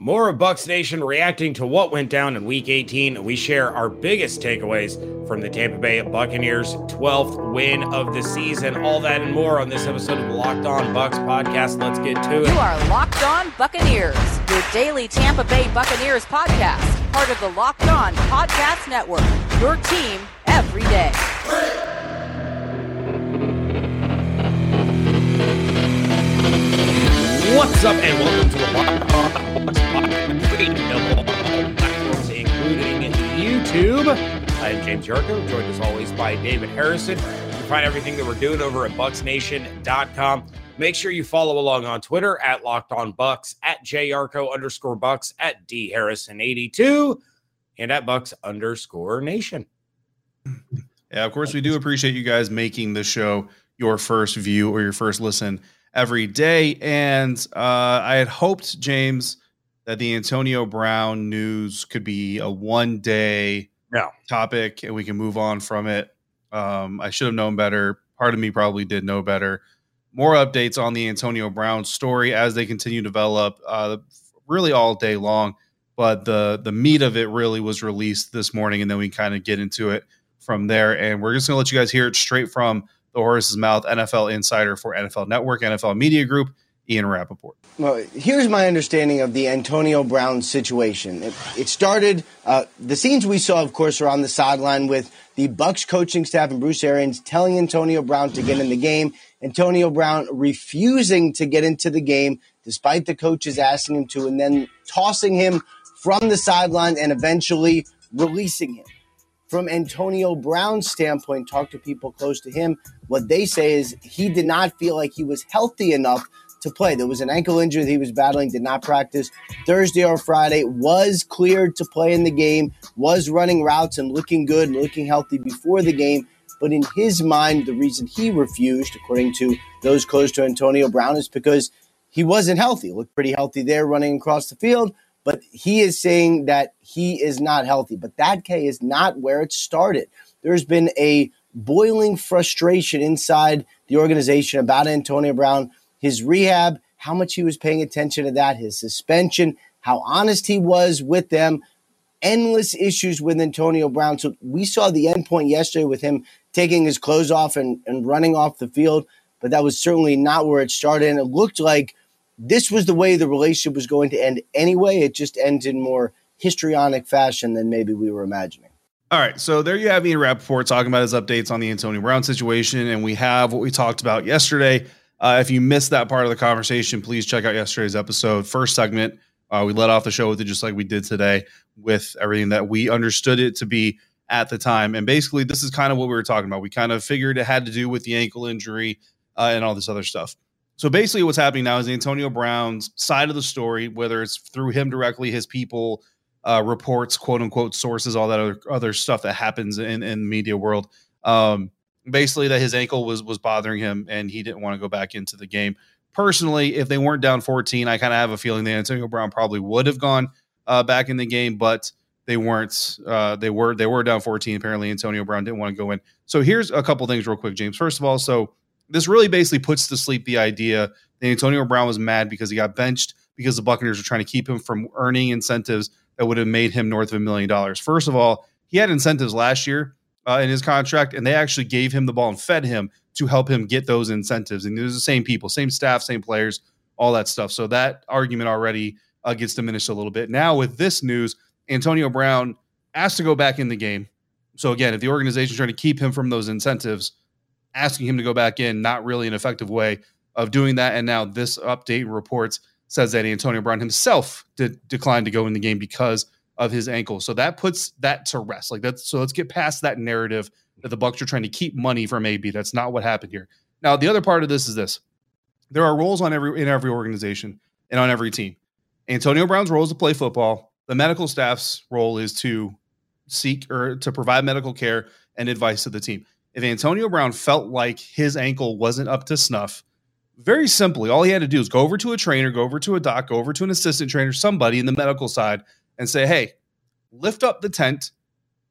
More of Bucs Nation reacting to what went down in Week 18. We share our biggest takeaways from the Tampa Bay Buccaneers' 12th win of the season. All that and more on this episode of the Locked On Bucs podcast. Let's get to it. You are Locked On Buccaneers, your daily Tampa Bay Buccaneers podcast, part of the Locked On Podcast Network. Your team every day. What's up, and welcome to the Locked On Platforms, including YouTube. I am James Yarcho, joined as always by David Harrison. You can find everything that we're doing over at BucsNation.com. Make sure you follow along on Twitter at Locked On Bucs, at JYarcho underscore Bucs, at D Harrison82, and at Bucs underscore Nation. Yeah, of course, we do appreciate you guys making the show your first view or your first listen every day. And uh, I had hoped, James, that the Antonio Brown news could be a one day no. topic and we can move on from it. Um, I should have known better. Part of me probably did know better. More updates on the Antonio Brown story as they continue to develop uh, really all day long. But the the meat of it really was released this morning, and then we kind of get into it from there. And we're just going to let you guys hear it straight from the horse's mouth, NFL insider for NFL Network, NFL Media Group, Ian Rapoport. Well, here's my understanding of the Antonio Brown situation. It, it started, uh, the scenes we saw, of course, are on the sideline with the Bucs coaching staff and Bruce Arians telling Antonio Brown to get in the game. Antonio Brown refusing to get into the game despite the coaches asking him to, and then tossing him from the sideline and eventually releasing him from Antonio Brown's standpoint, talk to people close to him. What they say is he did not feel like he was healthy enough to play. There was an ankle injury that he was battling, did not practice Thursday or Friday, was cleared to play in the game, was running routes and looking good and looking healthy before the game. But in his mind, the reason he refused, according to those close to Antonio Brown, is because he wasn't healthy. Looked pretty healthy there running across the field but he is saying that he is not healthy. But that K is not where it started. There's been a boiling frustration inside the organization about Antonio Brown, his rehab, how much he was paying attention to that, his suspension, how honest he was with them, endless issues with Antonio Brown. So we saw the end point yesterday with him taking his clothes off and, and running off the field, but that was certainly not where it started. And it looked like this was the way the relationship was going to end anyway. It just ends in more histrionic fashion than maybe we were imagining. All right, so there you have Ian Rapoport talking about his updates on the Antonio Brown situation, and we have what we talked about yesterday. Uh, if you missed that part of the conversation, please check out yesterday's episode, first segment. Uh, we let off the show with it just like we did today, with everything that we understood it to be at the time. And basically, this is kind of what we were talking about. We kind of figured it had to do with the ankle injury uh, and all this other stuff. So basically, what's happening now is Antonio Brown's side of the story, whether it's through him directly, his people, uh, reports, quote unquote sources, all that other other stuff that happens in in the media world. Um, basically, that his ankle was was bothering him, and he didn't want to go back into the game. Personally, if they weren't down 14, I kind of have a feeling that Antonio Brown probably would have gone uh, back in the game, but they weren't. Uh, they were they were down 14. Apparently, Antonio Brown didn't want to go in. So here's a couple things real quick, James. First of all, so this really basically puts to sleep the idea that Antonio Brown was mad because he got benched because the Buccaneers were trying to keep him from earning incentives that would have made him north of a million dollars. First of all, he had incentives last year uh, in his contract, and they actually gave him the ball and fed him to help him get those incentives. And it was the same people, same staff, same players, all that stuff. So that argument already uh, gets diminished a little bit. Now with this news, Antonio Brown asked to go back in the game. So again, if the organization is trying to keep him from those incentives, asking him to go back in, not really an effective way of doing that. And now this update reports says that Antonio Brown himself did decline to go in the game because of his ankle. So that puts that to rest. Like that's so let's get past that narrative that the Bucs are trying to keep money from AB. That's not what happened here. Now, the other part of this is this. There are roles on every in every organization and on every team. Antonio Brown's role is to play football. The medical staff's role is to seek or to provide medical care and advice to the team if Antonio Brown felt like his ankle wasn't up to snuff, very simply, all he had to do is go over to a trainer, go over to a doc, go over to an assistant trainer, somebody in the medical side, and say, hey, lift up the tent,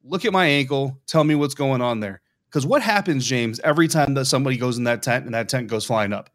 look at my ankle, tell me what's going on there. Because what happens, James, every time that somebody goes in that tent and that tent goes flying up?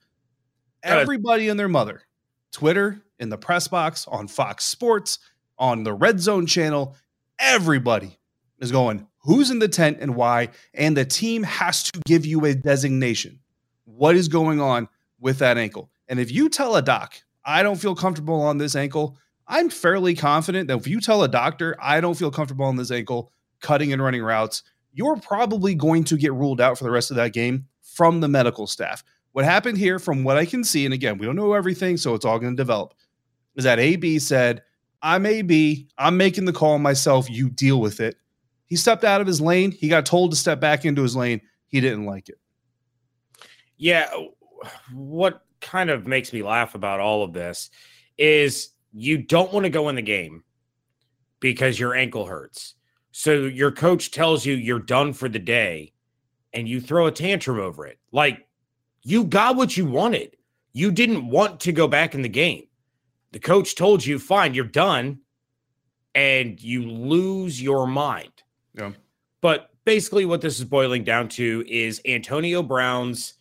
Everybody and their mother, Twitter, in the press box, on Fox Sports, on the Red Zone channel. Everybody is going, who's in the tent and why? And the team has to give you a designation. What is going on with that ankle? And if you tell a doc, I don't feel comfortable on this ankle, I'm fairly confident that if you tell a doctor, I don't feel comfortable on this ankle, cutting and running routes, you're probably going to get ruled out for the rest of that game from the medical staff. What happened here, from what I can see, and again, we don't know everything, so it's all going to develop, is that AB said, I'm AB, I'm making the call myself, you deal with it. He stepped out of his lane. He got told to step back into his lane. He didn't like it. Yeah. What kind of makes me laugh about all of this is you don't want to go in the game because your ankle hurts. So your coach tells you you're done for the day and you throw a tantrum over it. Like you got what you wanted. You didn't want to go back in the game. The coach told you, fine, you're done. And you lose your mind. Yeah. But basically, what this is boiling down to is Antonio Brown's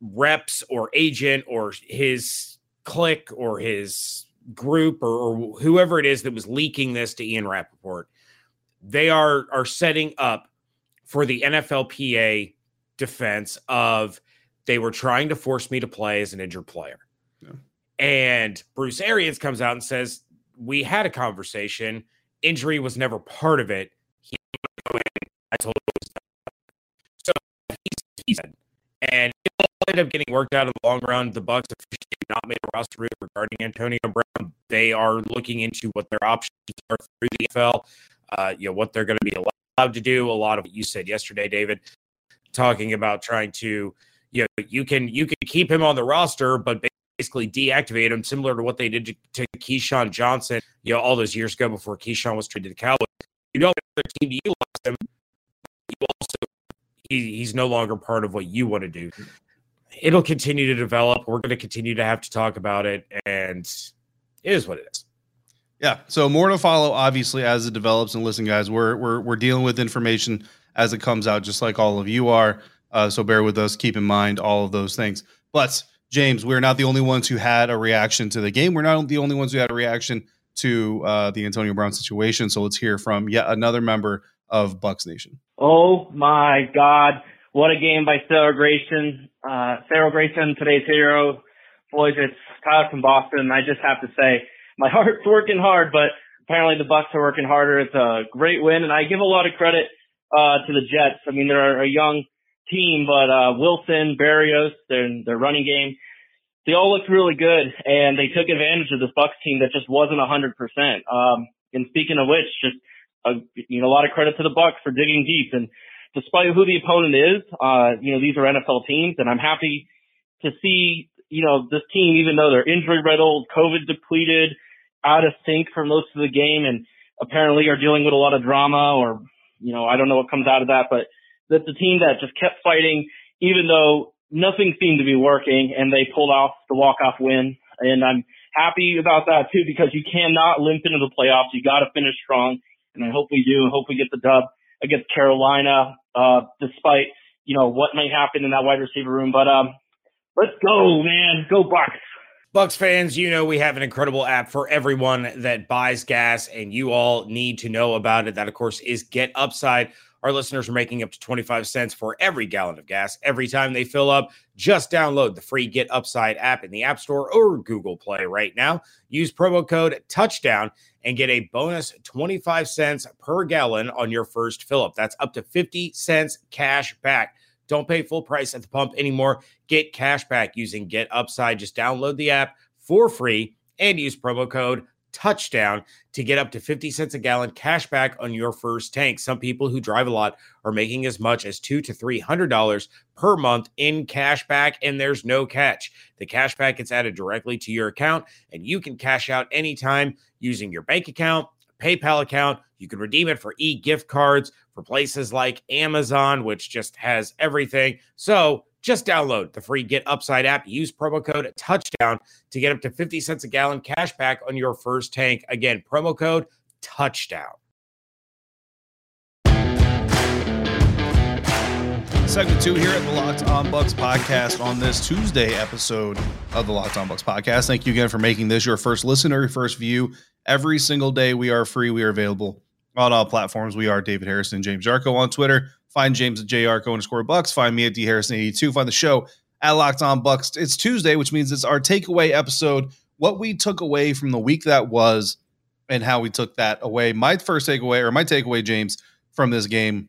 reps or agent or his clique or his group or, or, whoever it is that was leaking this to Ian Rapoport, they are are setting up for the NFLPA defense of they were trying to force me to play as an injured player. Yeah. And Bruce Arians comes out and says, We had a conversation. Injury was never part of it. He I told him so he said, and ended up getting worked out in the long run. The Bucs officially not made a roster regarding Antonio Brown. They are looking into what their options are through the NFL. Uh, you know what they're going to be allowed to do. A lot of what you said yesterday, David, talking about trying to you know you can you can keep him on the roster, but basically deactivate him, similar to what they did to, to Keyshawn Johnson. You know all those years ago before Keyshawn was traded to the Cowboys. You don't have a team to utilize him. You also he, he's no longer part of what you want to do. It'll continue to develop. We're going to continue to have to talk about it, and it is what it is. Yeah. So more to follow, obviously, as it develops. And listen, guys, we're we're we're dealing with information as it comes out, just like all of you are. Uh, so bear with us. Keep in mind all of those things. But James, we're not the only ones who had a reaction to the game. We're not the only ones who had a reaction to uh, the Antonio Brown situation. So let's hear from yet another member of Bucs Nation. Oh my God! What a game by Cyril Grayson. Uh, Cyril Grayson, today's hero. Boys, it's Tyler from Boston. I just have to say, my heart's working hard, but apparently the Bucs are working harder. It's a great win, and I give a lot of credit uh, to the Jets. I mean, they're a young team, but uh, Wilson, Berrios, their their running game, they all looked really good, and they took advantage of this Bucs team that just wasn't a hundred percent. Um, and speaking of which, just uh, you know, a lot of credit to the Bucs for digging deep, and despite who the opponent is, uh, you know, these are NFL teams, and I'm happy to see you know this team, even though they're injury riddled, COVID depleted, out of sync for most of the game, and apparently are dealing with a lot of drama, or you know, I don't know what comes out of that, but that's a team that just kept fighting, even though nothing seemed to be working, and they pulled off the walk-off win. And I'm happy about that too, because you cannot limp into the playoffs. You got to finish strong, and I hope we do. I hope we get the dub against Carolina, uh, despite you know what may happen in that wide receiver room. But um, let's go, man, go Bucs. Bucs fans, you know we have an incredible app for everyone that buys gas, and you all need to know about it. That, of course, is Get Upside. Our listeners are making up to 25 cents for every gallon of gas every time they fill up. Just download the free Get Upside app in the App Store or Google Play right now. Use promo code Touchdown and get a bonus 25 cents per gallon on your first fill up. That's up to 50 cents cash back. Don't pay full price at the pump anymore. Get cash back using Get Upside. Just download the app for free and use promo code touchdown to get up to 50 cents a gallon cash back on your first tank. Some people who drive a lot are making as much as two to three hundred dollars per month in cash back, and there's no catch. The cash back gets added directly to your account, and you can cash out anytime using your bank account, PayPal account. You can redeem it for e-gift cards for places like Amazon, which just has everything. So just download the free Get Upside app. Use promo code Touchdown to get up to 50 cents a gallon cash back on your first tank. Again, promo code Touchdown. segment two here at the Locked On Bucs podcast on this Tuesday episode of the Locked On Bucs podcast. Thank you again for making this your first listener, your first view. Every single day we are free. We are available on all platforms. We are David Harrison, James Yarcho on Twitter. Find James at JYarcho underscore Bucs. Find me at D Harrison 82. Find the show at Locked On Bucs. It's Tuesday, which means it's our takeaway episode. What we took away from the week that was and how we took that away. My first takeaway, or my takeaway, James, from this game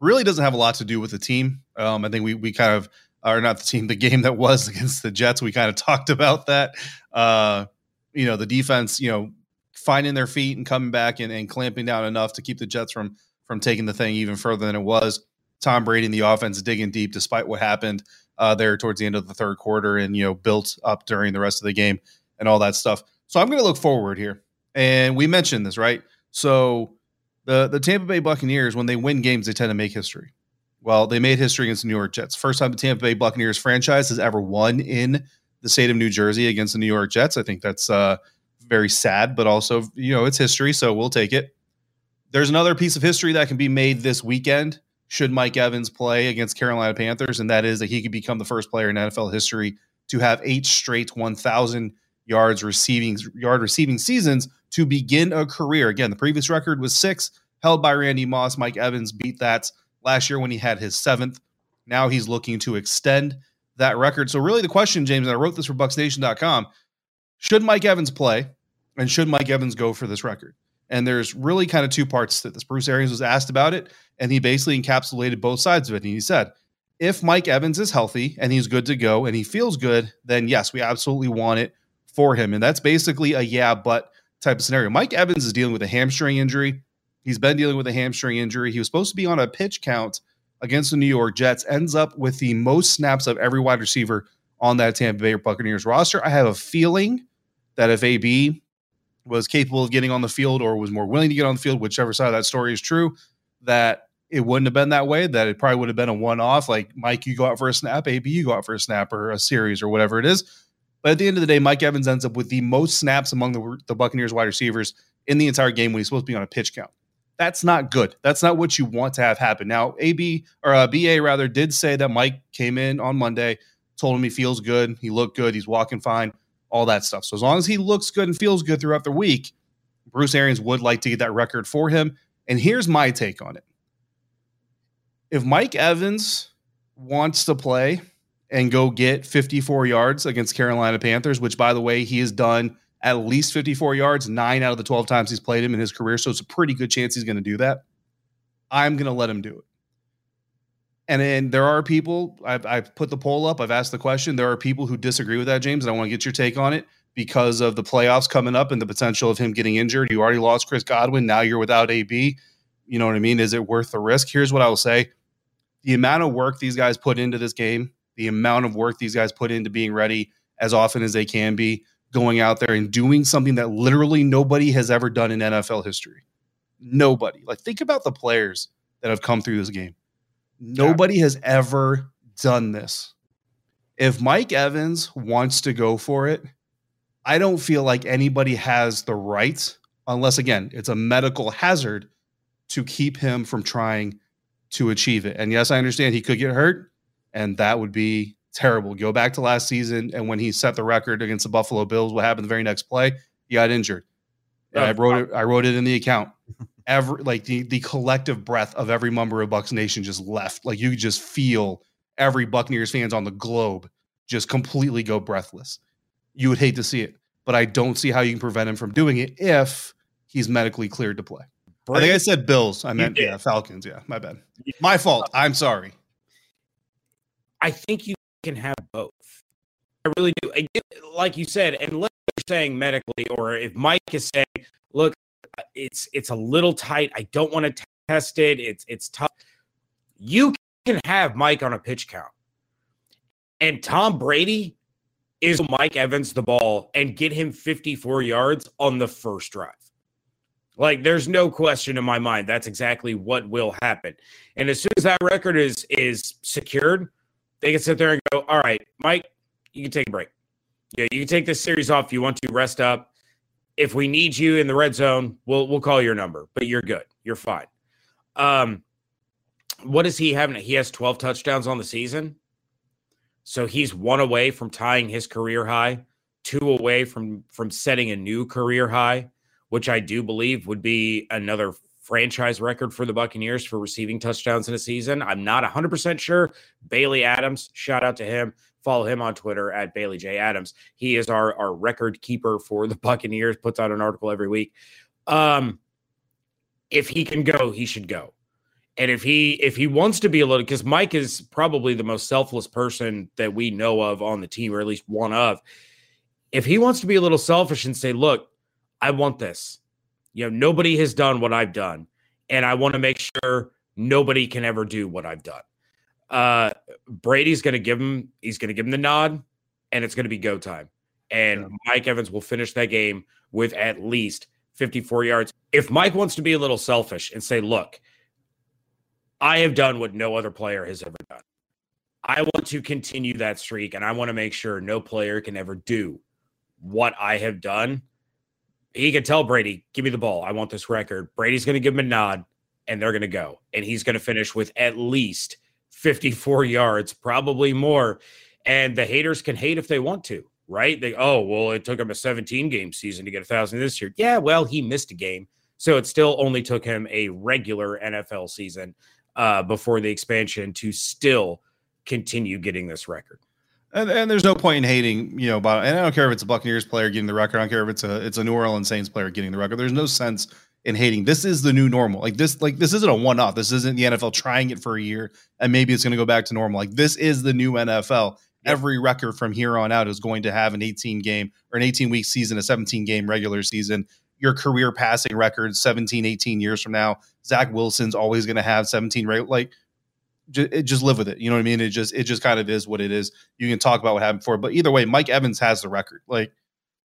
really doesn't have a lot to do with the team. Um, I think we we kind of are not the team, the game that was against the Jets. We kind of talked about that. Uh, you know, the defense, you know, finding their feet and coming back and, and clamping down enough to keep the Jets from from taking the thing even further than it was. Tom Brady and the offense digging deep despite what happened uh, there towards the end of the third quarter and you know built up during the rest of the game and all that stuff. So I'm going to look forward here, and we mentioned this right. So the the Tampa Bay Buccaneers, when they win games, they tend to make history. Well, they made history against the New York Jets. First time the Tampa Bay Buccaneers franchise has ever won in the state of New Jersey against the New York Jets. I think that's uh, very sad, but also you know it's history, so we'll take it. There's another piece of history that can be made this weekend should Mike Evans play against Carolina Panthers, and that is that he could become the first player in NFL history to have eight straight 1,000 yards receiving yard receiving seasons to begin a career. Again, the previous record was six, held by Randy Moss. Mike Evans beat that last year when he had his seventh. Now he's looking to extend that record. So, really, the question, James, and I wrote this for BucsNation.com should Mike Evans play and should Mike Evans go for this record? And there's really kind of two parts that this. Bruce Arians was asked about it, and he basically encapsulated both sides of it. And he said, if Mike Evans is healthy and he's good to go and he feels good, then yes, we absolutely want it for him. And that's basically a yeah, but type of scenario. Mike Evans is dealing with a hamstring injury. He's been dealing with a hamstring injury. He was supposed to be on a pitch count against the New York Jets, ends up with the most snaps of every wide receiver on that Tampa Bay Buccaneers roster. I have a feeling that if AB was capable of getting on the field or was more willing to get on the field, whichever side of that story is true, that it wouldn't have been that way, that it probably would have been a one off. Like, Mike, you go out for a snap, AB, you go out for a snap or a series or whatever it is. But at the end of the day, Mike Evans ends up with the most snaps among the, the Buccaneers wide receivers in the entire game when he's supposed to be on a pitch count. That's not good. That's not what you want to have happen. Now, AB or uh, BA rather did say that Mike came in on Monday, told him he feels good, he looked good, he's walking fine, all that stuff. So as long as he looks good and feels good throughout the week, Bruce Arians would like to get that record for him. And here's my take on it. If Mike Evans wants to play and go get 54 yards against Carolina Panthers, which, by the way, he has done at least 54 yards nine out of the 12 times he's played him in his career. So it's a pretty good chance he's going to do that. I'm going to let him do it. And then there are people, I've, I've, put the poll up, I've asked the question. There are people who disagree with that, James, and I want to get your take on it because of the playoffs coming up and the potential of him getting injured. You already lost Chris Godwin. Now you're without AB. You know what I mean? Is it worth the risk? Here's what I will say the amount of work these guys put into this game the amount of work these guys put into being ready as often as they can be, going out there and doing something that literally nobody has ever done in NFL history. Nobody. Like, think about the players that have come through this game. Nobody has ever done this. If Mike Evans wants to go for it, I don't feel like anybody has the right, unless again, it's a medical hazard to keep him from trying to achieve it. And yes, I understand he could get hurt and that would be terrible. Go back to last season, and when he set the record against the Buffalo Bills, what happened the very next play? He got injured. And uh, I wrote it. I wrote it in the account. Every like the the collective breath of every member of Bucs Nation just left. Like you just feel every Buccaneers fans on the globe just completely go breathless. You would hate to see it, but I don't see how you can prevent him from doing it if he's medically cleared to play. I think I said Bills. I meant yeah, Falcons. Yeah, my bad. My fault. I'm sorry. I think you can have both. I really do. Like you said, and let's saying medically, or if Mike is saying, "Look, it's it's a little tight. I don't want to test it. It's it's tough." You can have Mike on a pitch count, and Tom Brady is Mike Evans the ball and get him 54 yards on the first drive. Like there's no question in my mind that's exactly what will happen. And as soon as that record is is secured, they can sit there and go, all right, Mike, you can take a break. Yeah, you can take this series off if you want to rest up. If we need you in the red zone, we'll we'll call your number, but you're good. You're fine. Um, what is he having? He has 12 touchdowns on the season. So he's one away from tying his career high, two away from from setting a new career high, which I do believe would be another franchise record for the Buccaneers for receiving touchdowns in a season. I'm not 100% sure. Bailey Adams, shout out to him. Follow him on Twitter at Bailey J. Adams. He is our, our record keeper for the Buccaneers, puts out an article every week. Um, if he can go, he should go. And if he if he wants to be a little because Mike is probably the most selfless person that we know of on the team, or at least one of. If he wants to be a little selfish and say, look, I want this. You know, nobody has done what I've done. And I want to make sure nobody can ever do what I've done. Uh Brady's gonna give him, he's gonna give him the nod, and it's gonna be go time. And yeah. Mike Evans will finish that game with at least 54 yards. If Mike wants to be a little selfish and say, look, I have done what no other player has ever done. I want to continue that streak and I want to make sure no player can ever do what I have done. He can tell Brady, give me the ball. I want this record. Brady's going to give him a nod and they're going to go. And he's going to finish with at least 54 yards, probably more. And the haters can hate if they want to, right? They, oh, well, it took him a 17 game season to get a thousand this year. Yeah, well, he missed a game. So it still only took him a regular NFL season uh, before the expansion to still continue getting this record. And, and, there's no point in hating, you know, about. And I don't care if it's a Buccaneers player getting the record. I don't care if it's a it's a New Orleans Saints player getting the record. There's no sense in hating. This is the new normal. Like this, like this isn't a one off. This isn't the NFL trying it for a year and maybe it's going to go back to normal. Like this is the new NFL. Every record from here on out is going to have an 18 game or an 18 week season, a 17 game regular season your career passing record 17, 18 years from now. Zach Wilson's always going to have 17, right? Like, just, just live with it. You know what I mean? It just it just kind of is what it is. You can talk about what happened before, but either way, Mike Evans has the record. Like,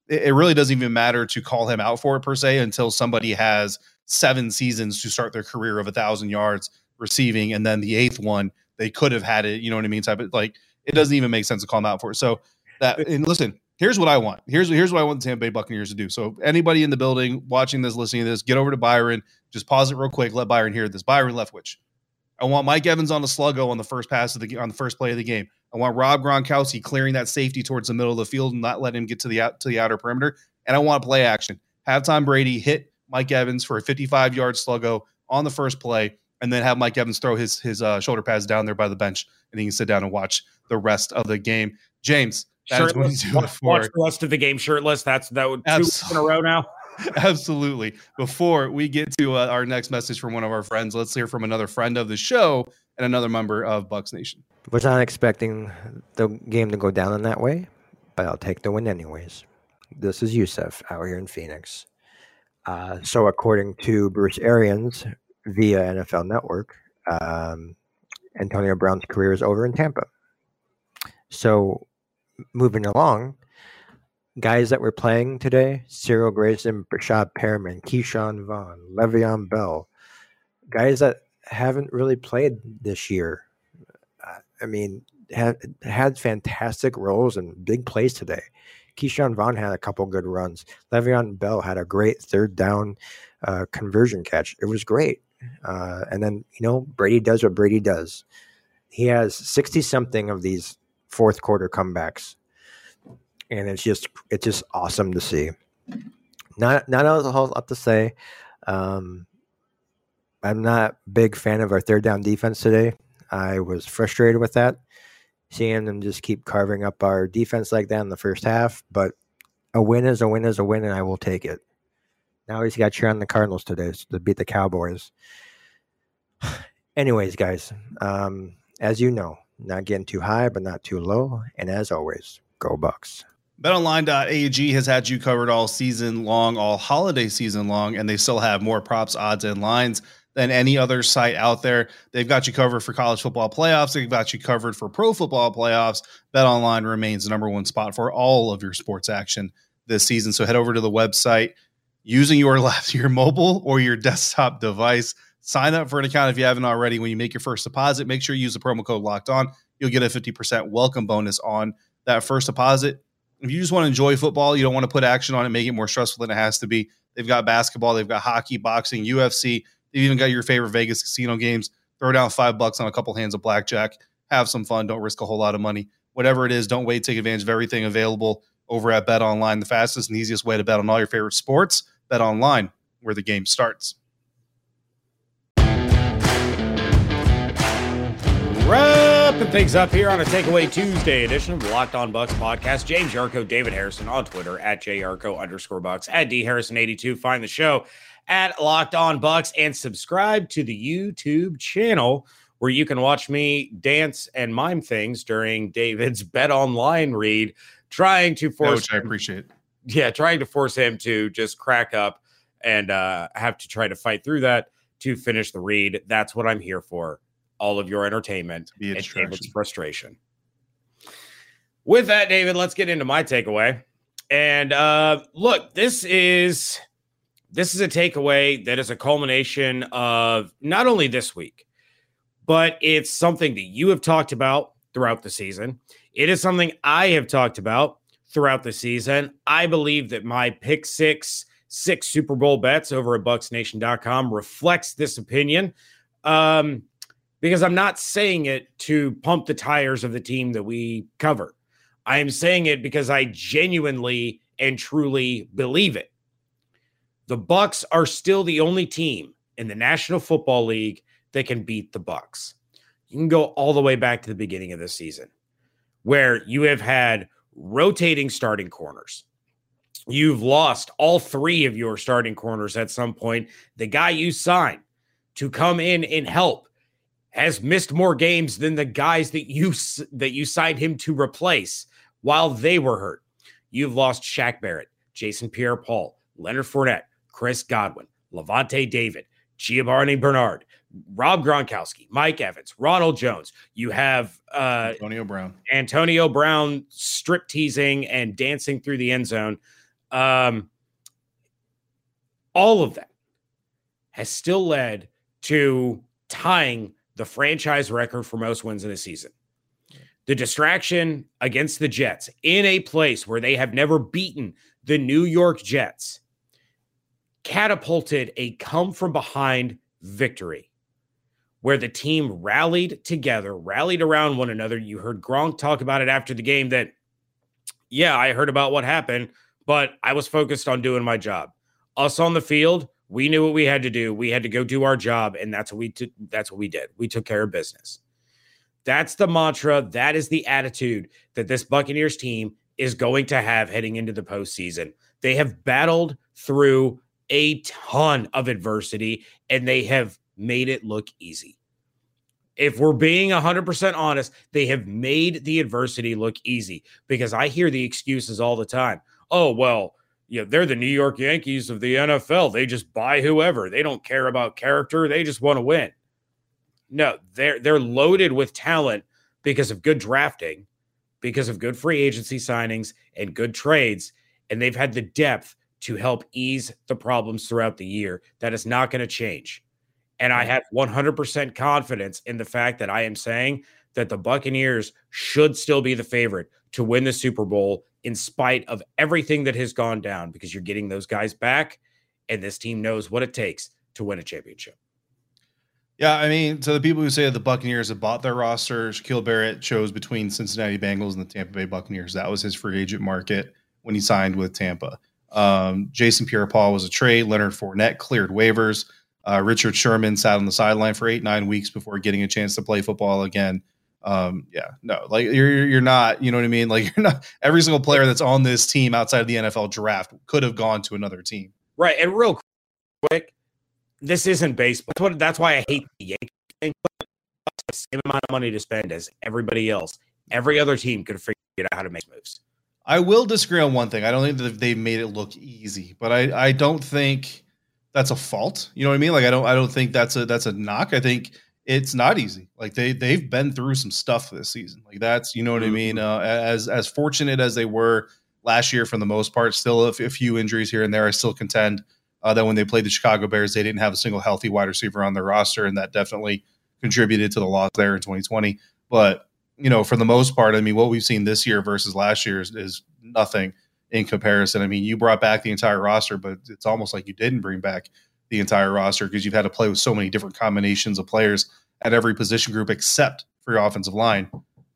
it, really doesn't even matter to call him out for it per se until somebody has seven seasons to start their career of a thousand yards receiving, and then the eighth one they could have had it. You know what I mean? Type of like it doesn't even make sense to call him out for it. So that and listen, here's what I want. Here's here's what I want the Tampa Bay Buccaneers to do. So anybody in the building watching this, listening to this, get over to Byron. Just pause it real quick. Let Byron hear this. Byron Leftwich. I want Mike Evans on the sluggo on the first pass of the on the first play of the game. I want Rob Gronkowski clearing that safety towards the middle of the field and not let him get to the out to the outer perimeter. And I want play action. Have Tom Brady hit Mike Evans for a 55 yard sluggo on the first play, and then have Mike Evans throw his his uh, shoulder pads down there by the bench, and he can sit down and watch the rest of the game. James, that's what he's doing watch, watch the rest of the game shirtless. That's that would two in a row now. Absolutely. Before we get to uh, our next message from one of our friends, let's hear from another friend of the show and another member of Bucs Nation. Was not expecting the game to go down in that way, but I'll take the win anyways. This is Yusuf out here in Phoenix. Uh, so, according to Bruce Arians via NFL Network, um, Antonio Brown's career is over in Tampa. So, moving along, guys that were playing today Cyril Grayson, Breshad Perriman, Ke'Shawn Vaughn, Le'Veon Bell, guys that haven't really played this year. Uh, I mean, had, had fantastic roles and big plays today. Ke'Shawn Vaughn had a couple good runs. Le'Veon Bell had a great third down uh, conversion catch. It was great. Uh, and then, you know, Brady does what Brady does. He has 60 something of these fourth quarter comebacks, and it's just it's just awesome to see. Not not a whole lot to say. Um, I'm not a big fan of our third down defense today. I was frustrated with that, seeing them just keep carving up our defense like that in the first half. But a win is a win is a win, and I will take it. Now he's got cheer on the Cardinals today to beat the Cowboys. Anyways, guys, um, as you know, not getting too high, but not too low. And as always, go Bucs. BetOnline.ag has had you covered all season long, all holiday season long, and they still have more props, odds, and lines than any other site out there. They've got you covered for college football playoffs. They've got you covered for pro football playoffs. BetOnline remains the number one spot for all of your sports action this season. So head over to the website using your left, your mobile or your desktop device Sign up for an account if you haven't already. When you make your first deposit, make sure you use the promo code locked on. You'll get a 50% welcome bonus on that first deposit. If you just want to enjoy football, you don't want to put action on it, make it more stressful than it has to be. They've got basketball, they've got hockey, boxing, UFC. They've even got your favorite Vegas casino games. throw down five bucks on a couple hands of blackjack, have some fun. Don't risk a whole lot of money. Whatever it is, don't wait. Take advantage of everything available over at Bet Online, the fastest and easiest way to bet on all your favorite sports. Bet Online, where the game starts. Wrapping things up here on a Takeaway Tuesday edition of the Locked On Bucs podcast. James Yarcho, David Harrison on Twitter at JYarcho underscore Bucs at D Harrison82. Find the show at Locked On Bucs and subscribe to the YouTube channel where you can watch me dance and mime things during David's Bet Online read, trying to force. Which I appreciate. Yeah, trying to force him to just crack up and uh, have to try to fight through that to finish the read. That's what I'm here for all of your entertainment and. David's frustration. With that, David, let's get into my takeaway. And uh, look, this is this is a takeaway that is a culmination of not only this week, but it's something that you have talked about throughout the season. It is something I have talked about throughout the season. I believe that my pick six, six Super Bowl bets over at bucsnation.com reflects this opinion. Um, because I'm not saying it to pump the tires of the team that we cover. I am saying it because I genuinely and truly believe it. The Bucs are still the only team in the National Football League that can beat the Bucs. You can go all the way back to the beginning of the season where you have had rotating starting corners. You've lost all three of your starting corners at some point. The guy you signed to come in and help has missed more games than the guys that you that you signed him to replace while they were hurt. You've lost Shaq Barrett, Jason Pierre-Paul, Leonard Fournette, Chris Godwin, Lavonte David, Giovanni Bernard, Rob Gronkowski, Mike Evans, Ronald Jones. You have uh, Antonio Brown. Antonio Brown strip teasing and dancing through the end zone. Um, all of that has still led to tying the franchise record for most wins in a season. The distraction against the Jets in a place where they have never beaten the New York Jets catapulted a come from behind victory where the team rallied together, rallied around one another. You heard Gronk talk about it after the game that, yeah, I heard about what happened, but I was focused on doing my job. Us on the field, we knew what we had to do. We had to go do our job, and that's what we t- that's what we did. We took care of business. That's the mantra. That is the attitude that this Buccaneers team is going to have heading into the postseason. They have battled through a ton of adversity, and they have made it look easy. If we're being 100% honest, they have made the adversity look easy because I hear the excuses all the time. Oh, well, yeah, they're the New York Yankees of the NFL. They just buy whoever. They don't care about character. They just want to win. No, they're they're loaded with talent because of good drafting, because of good free agency signings and good trades, and they've had the depth to help ease the problems throughout the year. That is not going to change. And I have 100% confidence in the fact that I am saying that the Buccaneers should still be the favorite to win the Super Bowl in spite of everything that has gone down because you're getting those guys back and this team knows what it takes to win a championship. Yeah, I mean, to the people who say that the Buccaneers have bought their roster, Shaquille Barrett chose between Cincinnati Bengals and the Tampa Bay Buccaneers. That was his free agent market when he signed with Tampa. Um, Jason Pierre-Paul was a trade. Leonard Fournette cleared waivers. Uh, Richard Sherman sat on the sideline for eight, nine weeks before getting a chance to play football again. Um, yeah, no, like you're you're not, you know what I mean? Like you're not every single player that's on this team outside of the NFL draft could have gone to another team. Right. And real quick, this isn't baseball. That's what that's why I hate the Yankees thing. The same amount of money to spend as everybody else. Every other team could have figured out how to make moves. I will disagree on one thing. I don't think that they made it look easy, but I, I don't think that's a fault. You know what I mean? Like I don't I don't think that's a that's a knock. I think it's not easy. Like they they've been through some stuff this season. Like that's you know what I mean. Uh, as as fortunate as they were last year for the most part, still a, f- a few injuries here and there. I still contend uh, that when they played the Chicago Bears, they didn't have a single healthy wide receiver on their roster, and that definitely contributed to the loss there in 2020. But you know, for the most part, I mean, what we've seen this year versus last year is, is nothing in comparison. I mean, you brought back the entire roster, but it's almost like you didn't bring back the entire roster because you've had to play with so many different combinations of players at every position group except for your offensive line.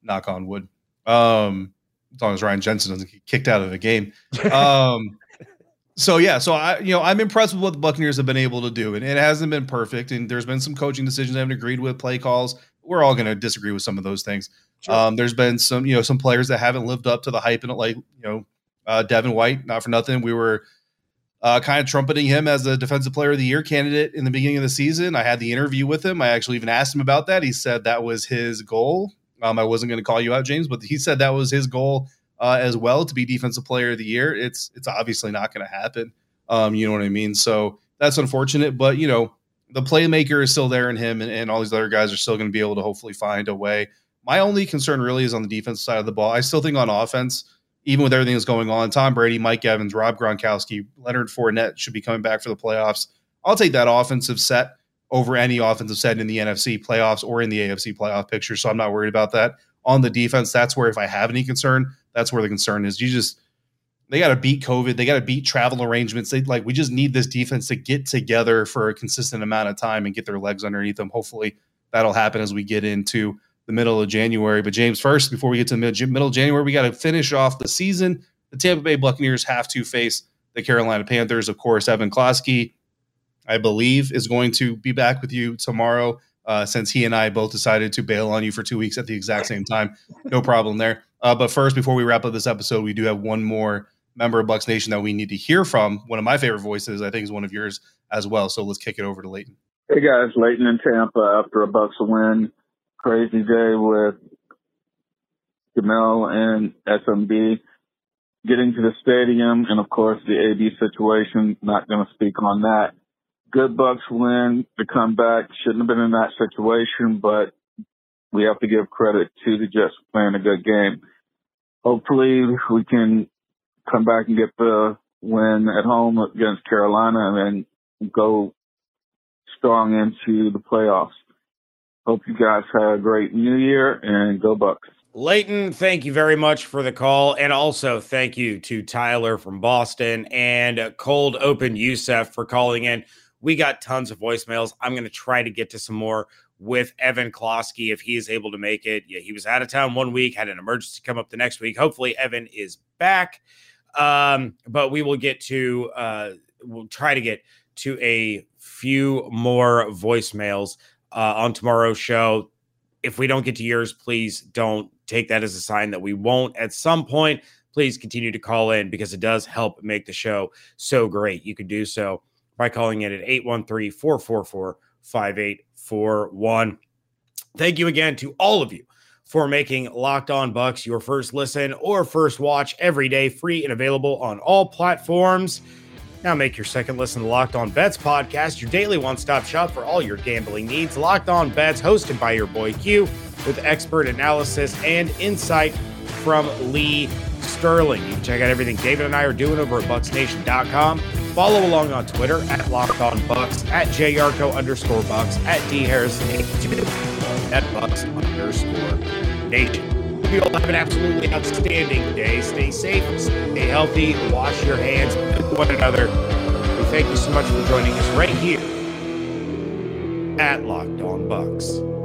Knock on wood. Um, as long as Ryan Jensen doesn't get kicked out of the game. Um, so yeah, so I you know I'm impressed with what the Buccaneers have been able to do, and it hasn't been perfect. And there's been some coaching decisions I haven't agreed with, play calls. We're all going to disagree with some of those things. Sure. Um, there's been some you know some players that haven't lived up to the hype, and like you know uh, Devin White, not for nothing, we were uh, kind of trumpeting him as a defensive player of the year candidate in the beginning of the season. I had the interview with him. I actually even asked him about that. He said that was his goal. Um, I wasn't going to call you out, James, but he said that was his goal uh, as well to be defensive player of the year. It's it's obviously not going to happen. Um, you know what I mean? So that's unfortunate, but you know the playmaker is still there in him, and, and all these other guys are still going to be able to hopefully find a way. My only concern really is on the defensive side of the ball. I still think on offense even with everything that's going on, Tom Brady, Mike Evans, Rob Gronkowski, Leonard Fournette should be coming back for the playoffs. I'll take that offensive set over any offensive set in the NFC playoffs or in the AFC playoff picture. So I'm not worried about that. On the defense, that's where if I have any concern, that's where the concern is. You just they got to beat COVID. They got to beat travel arrangements. They like we just need this defense to get together for a consistent amount of time and get their legs underneath them. Hopefully that'll happen as we get into the middle of January. But James, first, before we get to the middle of January, we got to finish off the season. The Tampa Bay Buccaneers have to face the Carolina Panthers. Of course, Evan Klosky, I believe, is going to be back with you tomorrow. Uh, since he and I both decided to bail on you for two weeks at the exact same time, no problem there. Uh, but first, before we wrap up this episode, we do have one more member of Bucs Nation that we need to hear from. One of my favorite voices, I think, is one of yours as well. So let's kick it over to Leighton. Hey guys, Leighton in Tampa after a Bucs win crazy day with Jamel and SMB getting to the stadium and of course the AB situation. Not going to speak on that. Good Bucs win. The comeback shouldn't have been in that situation, but we have to give credit to the Jets playing a good game. Hopefully we can come back and get the win at home against Carolina and then go strong into the playoffs. Hope you guys have a great new year and go Bucs. Leighton, thank you very much for the call. And also thank you to Tyler from Boston and Cold Open Youssef for calling in. We got tons of voicemails. I'm going to try to get to some more with Evan Klosky if he is able to make it. Yeah, he was out of town one week, had an emergency come up the next week. Hopefully, Evan is back. Um, but we will get to, uh, we'll try to get to a few more voicemails uh, on tomorrow's show. If we don't get to yours, please don't take that as a sign that we won't at some point. Please continue to call in because it does help make the show so great. You can do so by calling in at 813 444 5841. Thank you again to all of you for making Locked On Bucs your first listen or first watch every day, free and available on all platforms. Now make your second listen to Locked On Bets podcast, your daily one stop shop for all your gambling needs. Locked On Bets, hosted by your boy Q, with expert analysis and insight from Lee Sterling. You can check out everything David and I are doing over at BucsNation.com. Follow along on Twitter at Locked On Bucs, at JYarcho underscore Bucs, at D Harrison at Bucs underscore Nation you all have an absolutely outstanding day. Stay safe, stay healthy, wash your hands with one another. We thank you so much for joining us right here at Locked On Bucs.